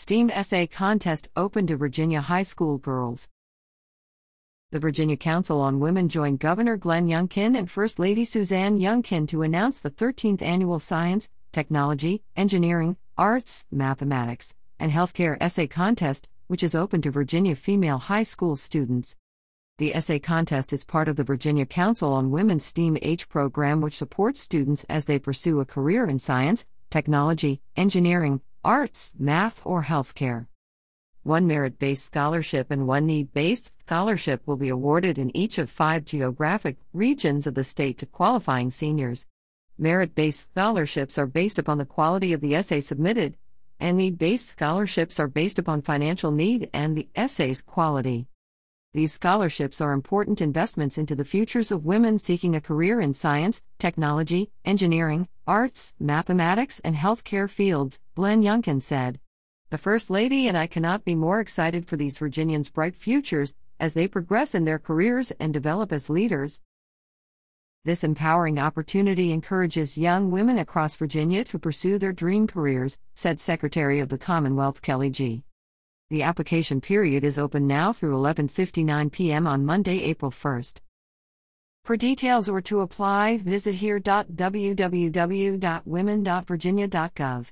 STEAM essay contest open to Virginia high school girls. The Virginia Council on Women joined Governor Glenn Youngkin and First Lady Suzanne Youngkin to announce the 13th annual Science, Technology, Engineering, Arts, Mathematics, and Healthcare Essay Contest, which is open to Virginia female high school students. The essay contest is part of the Virginia Council on Women's STEAM H program, which supports students as they pursue a career in science, technology, engineering, arts, math, or healthcare. One merit based scholarship and one need based scholarship will be awarded in each of five geographic regions of the state to qualifying seniors. Merit based scholarships are based upon the quality of the essay submitted, and need based scholarships are based upon financial need and the essay's quality. These scholarships are important investments into the futures of women seeking a career in science, technology, engineering, arts, mathematics, and healthcare fields, Glenn Youngkin said. The First Lady and I cannot be more excited for these Virginians' bright futures as they progress in their careers and develop as leaders. This empowering opportunity encourages young women across Virginia to pursue their dream careers, said Secretary of the Commonwealth Kelly Gee The application period is open now through 11:59 p.m. on Monday, April 1st. For details or to apply, visit here.www.women.virginia.gov.